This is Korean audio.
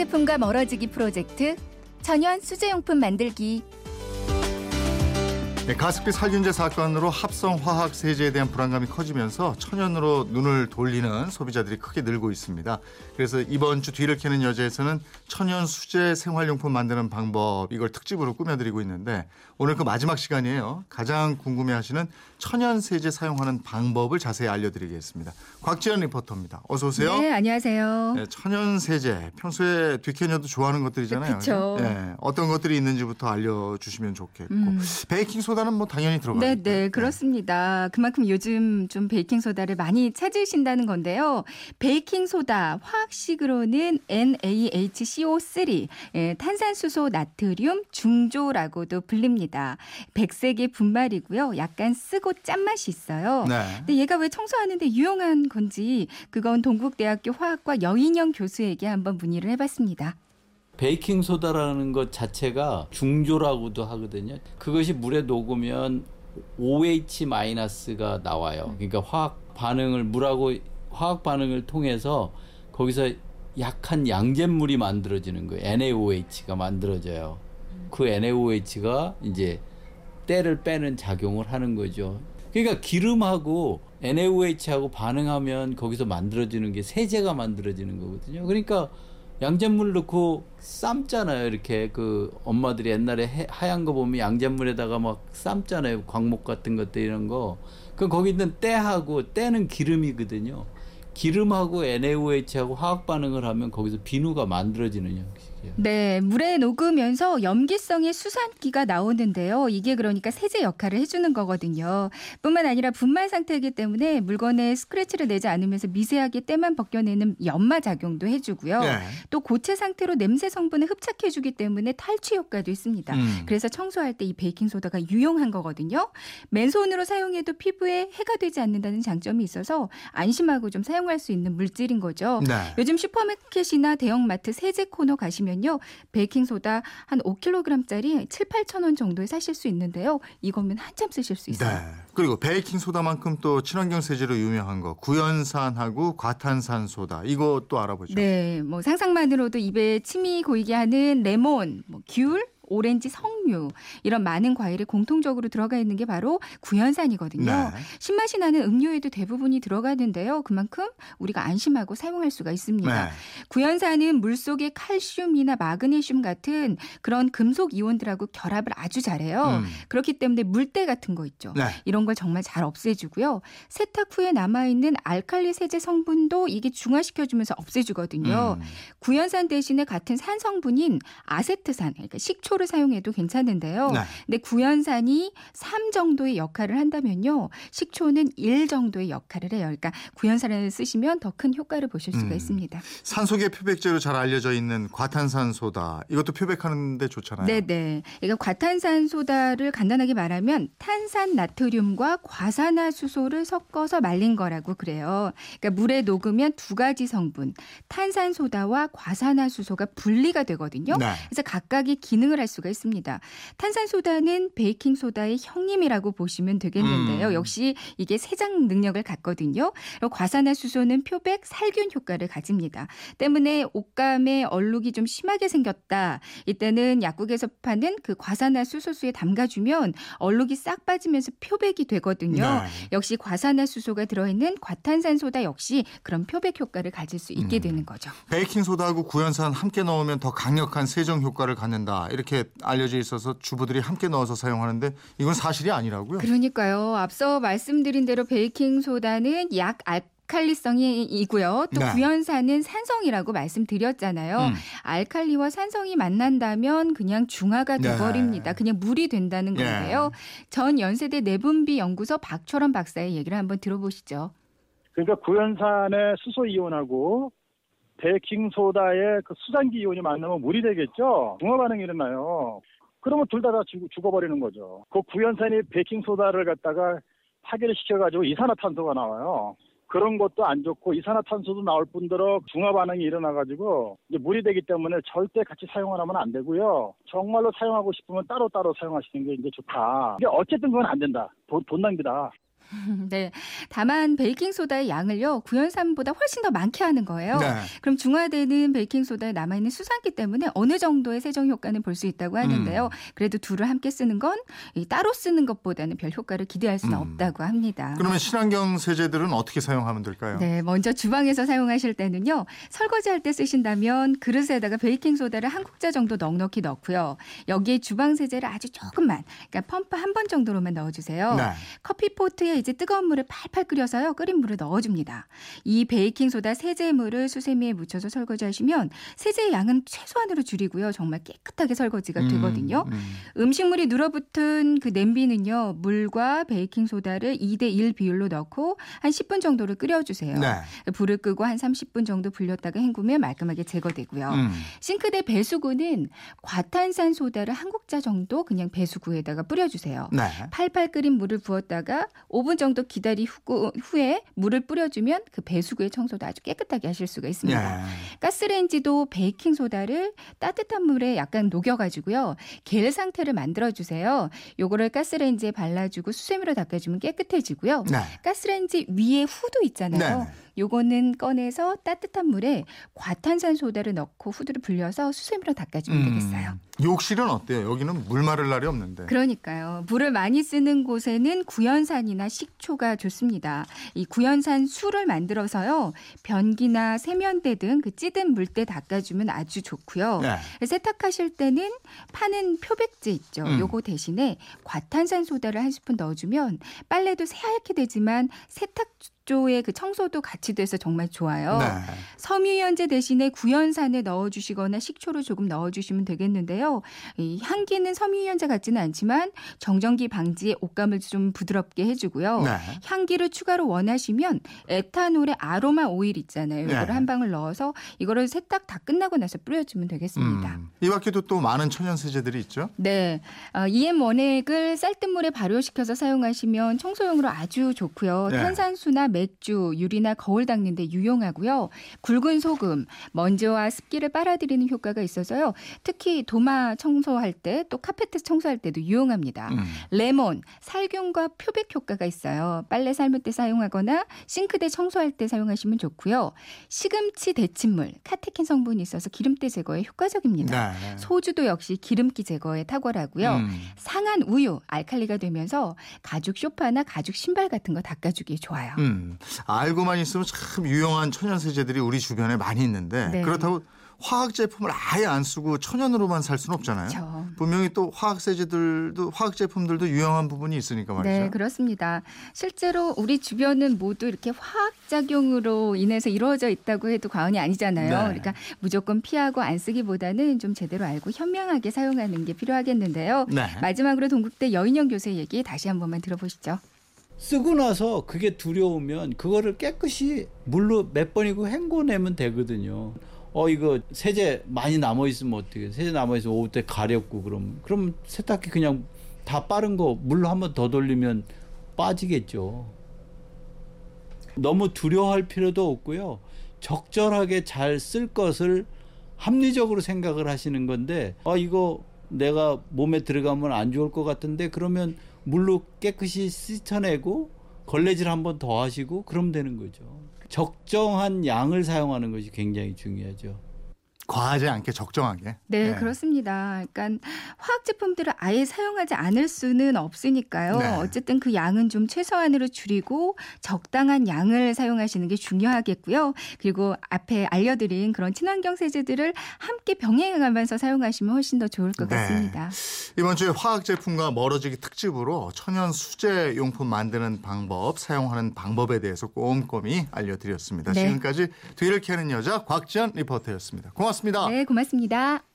제품과 멀어지기 프로젝트 천연 수제용품 만들기 네, 가습기 살균제 사건으로 합성 화학 세제에 대한 불안감이 커지면서 천연으로 눈을 돌리는 소비자들이 크게 늘고 있습니다. 그래서 이번 주 뒤를 캐는 여자에서는 천연 수제 생활용품 만드는 방법 이걸 특집으로 꾸며드리고 있는데 오늘 그 마지막 시간이에요. 가장 궁금해하시는 천연 세제 사용하는 방법을 자세히 알려드리겠습니다. 곽지연 리포터입니다. 어서 오세요. 네 안녕하세요 네, 천연 세제 평소에 뒤캐녀도 좋아하는 것들이잖아요. 그쵸. 네, 어떤 것들이 있는지부터 알려주시면 좋겠고 음. 베이킹 소다 는 뭐 당연히 들어가죠. 네, 네, 그렇습니다. 그만큼 요즘 좀 베이킹 소다를 많이 찾으신다는 건데요. 베이킹 소다 화학식으로는 NaHCO3, 예, 탄산수소 나트륨 중조라고도 불립니다. 백색의 분말이고요. 약간 쓰고 짠맛이 있어요. 네. 근데 얘가 왜 청소하는데 유용한 건지 그건 동국대학교 화학과 여인영 교수에게 한번 문의를 해봤습니다. 베이킹 소다라는 것 자체가 중조라고도 하거든요. 그것이 물에 녹으면 OH 마이너스가 나와요. 그러니까 화학 반응을 물하고 화학 반응을 통해서 거기서 약한 양잿물이 만들어지는 거예요. NaOH가 만들어져요. 그 NaOH가 이제 때를 빼는 작용을 하는 거죠. 그러니까 기름하고 NaOH하고 반응하면 거기서 만들어지는 게 세제가 만들어지는 거거든요. 그러니까 양잿물 넣고 삶잖아요. 이렇게 그 엄마들이 옛날에 해- 하얀 거 보면 양잿물에다가 막 삶잖아요. 광목 같은 것들 이런 거. 그 거기 있는 때하고 때는 기름이거든요. 기름하고 NaOH하고 화학 반응을 하면 거기서 비누가 만들어지는 형식 네, 물에 녹으면서 염기성의 수산기가 나오는데요. 이게 그러니까 세제 역할을 해주는 거거든요. 뿐만 아니라 분말 상태이기 때문에 물건에 스크래치를 내지 않으면서 미세하게 때만 벗겨내는 연마 작용도 해주고요. 네. 또 고체 상태로 냄새 성분을 흡착해주기 때문에 탈취 효과도 있습니다. 음. 그래서 청소할 때 이 베이킹 소다가 유용한 거거든요. 맨손으로 사용해도 피부에 해가 되지 않는다는 장점이 있어서 안심하고 좀 사용할 수 있는 물질인 거죠. 네. 요즘 슈퍼마켓이나 대형마트 세제 코너 가시면 요. 베이킹 소다 한 5kg짜리 7, 8천 원 정도에 사실 수 있는데요. 이거면 한참 쓰실 수 있어요. 네. 그리고 베이킹 소다만큼 또 친환경 세제로 유명한 거 구연산하고 과탄산 소다 이거 또 알아보죠. 네, 뭐 상상만으로도 입에 침이 고이게 하는 레몬, 뭐 귤, 오렌지 석류 이런 많은 과일에 공통적으로 들어가 있는 게 바로 구연산이거든요. 네. 신맛이 나는 음료에도 대부분이 들어가는데요. 그만큼 우리가 안심하고 사용할 수가 있습니다. 네. 구연산은 물 속의 칼슘이나 마그네슘 같은 그런 금속 이온들하고 결합을 아주 잘해요. 음. 그렇기 때문에 물때 같은 거 있죠. 네. 이런 걸 정말 잘 없애주고요. 세탁 후에 남아 있는 알칼리 세제 성분도 이게 중화시켜주면서 없애주거든요. 음. 구연산 대신에 같은 산 성분인 아세트산, 그러니까 식초를 사용해도 괜찮 은데요. 네. 근데 구연산이 3 정도의 역할을 한다면요. 식초는 1 정도의 역할을 해요. 그러니까 구연산을 쓰시면 더 큰 효과를 보실 수가 음. 있습니다. 산소계 표백제로 잘 알려져 있는 과탄산 소다 이것도 표백하는데 좋잖아요. 네 네. 그러니까 과탄산 소다를 간단하게 말하면 탄산 나트륨과 과산화수소를 섞어서 말린 거라고 그래요. 그러니까 물에 녹으면 두 가지 성분, 탄산 소다와 과산화수소가 분리가 되거든요. 네. 그래서 각각의 기능을 할 수가 있습니다. 탄산 소다는 베이킹 소다의 형님이라고 보시면 되겠는데요. 음. 역시 이게 세장 능력을 갖거든요. 과산화수소는 표백 살균 효과를 가집니다. 때문에 옷감에 얼룩이 좀 심하게 생겼다. 이때는 약국에서 파는 그 과산화수소수에 담가주면 얼룩이 싹 빠지면서 표백이 되거든요. 네. 역시 과산화수소가 들어있는 과탄산소다 역시 그런 표백 효과를 가질 수 있게 음. 되는 거죠. 베이킹 소다하고 구연산 함께 넣으면 더 강력한 세정 효과를 갖는다 이렇게 알려져 있 어서 주부들이 함께 넣어서 사용하는데 이건 사실이 아니라고요. 그러니까요. 앞서 말씀드린 대로 베이킹 소다는 약 알칼리성이고요. 또 네. 구연산은 산성이라고 말씀드렸잖아요. 음. 알칼리와 산성이 만난다면 그냥 중화가 네. 돼버립니다. 그냥 물이 된다는 예. 건데요. 전 연세대 내분비 연구소 박철원 박사의 얘기를 한번 들어보시죠. 그러니까 구연산의 수소 이온하고 베이킹 소다의 그 수산기 이온이 만나면 물이 되겠죠. 중화 반응이 일어나요. 그러면 둘 다 다 죽어버리는 거죠. 그 구연산이 베이킹 소다를 갖다가 파괴를 시켜가지고 이산화탄소가 나와요. 그런 것도 안 좋고 이산화탄소도 나올 뿐더러 중화 반응이 일어나가지고 이제 물이 되기 때문에 절대 같이 사용을 하면 안 되고요. 정말로 사용하고 싶으면 따로따로 사용하시는 게 이제 좋다. 이게 어쨌든 그건 안 된다. 돈, 돈 낭비다. 네. 다만 베이킹 소다의 양을요. 구연산보다 훨씬 더 많게 하는 거예요. 네. 그럼 중화되는 베이킹 소다에 남아 있는 수산기 때문에 어느 정도의 세정 효과는 볼 수 있다고 하는데요. 음. 그래도 둘을 함께 쓰는 건이 따로 쓰는 것보다는 별 효과를 기대할 수는 음. 없다고 합니다. 그러면 친환경 세제들은 어떻게 사용하면 될까요? 네, 먼저 주방에서 사용하실 때는요. 설거지할 때 쓰신다면 그릇에다가 베이킹 소다를 한 국자 정도 넉넉히 넣고요. 여기에 주방 세제를 아주 조금만, 그러니까 펌프 한 번 정도로만 넣어주세요. 네. 커피 포트에 이제 뜨거운 물을 팔팔 끓여서요. 끓인 물을 넣어줍니다. 이 베이킹소다 세제물을 수세미에 묻혀서 설거지하시면 세제의 양은 최소한으로 줄이고요. 정말 깨끗하게 설거지가 되거든요. 음, 음. 음식물이 눌어붙은 그 냄비는요. 물과 베이킹소다를 2대1 비율로 넣고 한 10분 정도를 끓여주세요. 네. 불을 끄고 한 30분 정도 불렸다가 헹구면 말끔하게 제거되고요. 음. 싱크대 배수구는 과탄산 소다를 한 국자 정도 그냥 배수구에다가 뿌려주세요. 네. 팔팔 끓인 물을 부었다가 5분 정도 기다리 후, 후에 물을 뿌려주면 그 배수구의 청소도 아주 깨끗하게 하실 수가 있습니다. 예. 가스레인지도 베이킹 소다를 따뜻한 물에 약간 녹여가지고요 겔 상태를 만들어 주세요. 요거를 가스레인지에 발라주고 수세미로 닦아주면 깨끗해지고요. 네. 가스레인지 위에 후드 있잖아요. 네. 요거는 꺼내서 따뜻한 물에 과탄산 소다를 넣고 후드를 불려서 수세미로 닦아주면 되겠어요. 음. 욕실은 어때요? 여기는 물 마를 날이 없는데. 그러니까요. 물을 많이 쓰는 곳에는 구연산이나 식초가 좋습니다. 이 구연산 술을 만들어서요. 변기나 세면대 등 그 찌든 물때 닦아주면 아주 좋고요. 네. 세탁하실 때는 파는 표백제 있죠. 음. 요거 대신에 과탄산 소다를 한 스푼 넣어주면 빨래도 새하얗게 되지만 세탁 조의 그 청소도 같이 돼서 정말 좋아요. 네. 섬유유연제 대신에 구연산을 넣어주시거나 식초를 조금 넣어주시면 되겠는데요. 이 향기는 섬유유연제 같지는 않지만 정전기 방지에 옷감을 좀 부드럽게 해주고요. 네. 향기를 추가로 원하시면 에탄올의 아로마 오일 있잖아요. 이거를 네. 한 방울 넣어서 이거를 세탁 다 끝나고 나서 뿌려주면 되겠습니다. 음. 이 밖에도 또 많은 천연 세제들이 있죠. 네, 어, EM 원액을 쌀뜨물에 발효시켜서 사용하시면 청소용으로 아주 좋고요. 네. 탄산수나 맥주, 유리나 거울 닦는 데 유용하고요. 굵은 소금, 먼지와 습기를 빨아들이는 효과가 있어서요. 특히 도마 청소할 때 또 카페트 청소할 때도 유용합니다. 음. 레몬, 살균과 표백 효과가 있어요. 빨래 삶을 때 사용하거나 싱크대 청소할 때 사용하시면 좋고요. 시금치 데친물, 카테킨 성분이 있어서 기름때 제거에 효과적입니다. 네. 소주도 역시 기름기 제거에 탁월하고요. 음. 상한 우유, 알칼리가 되면서 가죽 쇼파나 가죽 신발 같은 거 닦아주기 좋아요. 음. 알고만 있으면 참 유용한 천연 세제들이 우리 주변에 많이 있는데 네. 그렇다고 화학 제품을 아예 안 쓰고 천연으로만 살 수는 없잖아요. 그렇죠. 분명히 또 화학 세제들도 화학 제품들도 유용한 부분이 있으니까 말이죠. 네, 그렇습니다. 실제로 우리 주변은 모두 이렇게 화학 작용으로 인해서 이루어져 있다고 해도 과언이 아니잖아요. 네. 그러니까 무조건 피하고 안 쓰기보다는 좀 제대로 알고 현명하게 사용하는 게 필요하겠는데요. 네. 마지막으로 동국대 여인영 교수의 얘기 다시 한 번만 들어보시죠. 쓰고 나서 그게 두려우면 그거를 깨끗이 물로 몇 번이고 헹궈내면 되거든요. 어 이거 세제 많이 남아 있으면 어떻게? 세제 남아 있으면 오후 때 가렵고 그럼 그럼 세탁기 그냥 다 빠른 거 물로 한번 더 돌리면 빠지겠죠. 너무 두려워할 필요도 없고요. 적절하게 잘 쓸 것을 합리적으로 생각을 하시는 건데 아 이거 내가 몸에 들어가면 안 좋을 것 같은데 그러면 물로 깨끗이 씻어내고 걸레질 한 번 더 하시고 그럼 되는 거죠. 적정한 양을 사용하는 것이 굉장히 중요하죠. 과하지 않게 적정하게. 네, 네. 그렇습니다. 그러니까 화학 제품들을 아예 사용하지 않을 수는 없으니까요. 네. 어쨌든 그 양은 좀 최소한으로 줄이고 적당한 양을 사용하시는 게 중요하겠고요. 그리고 앞에 알려드린 그런 친환경 세제들을 함께 병행하면서 사용하시면 훨씬 더 좋을 것 네. 같습니다. 이번 주에 화학 제품과 멀어지기 특집으로 천연 수제 용품 만드는 방법, 사용하는 방법에 대해서 꼼꼼히 알려드렸습니다. 네. 지금까지 뒤를 캐는 여자 곽지연 리포터였습니다. 고맙습니다. 네, 고맙습니다.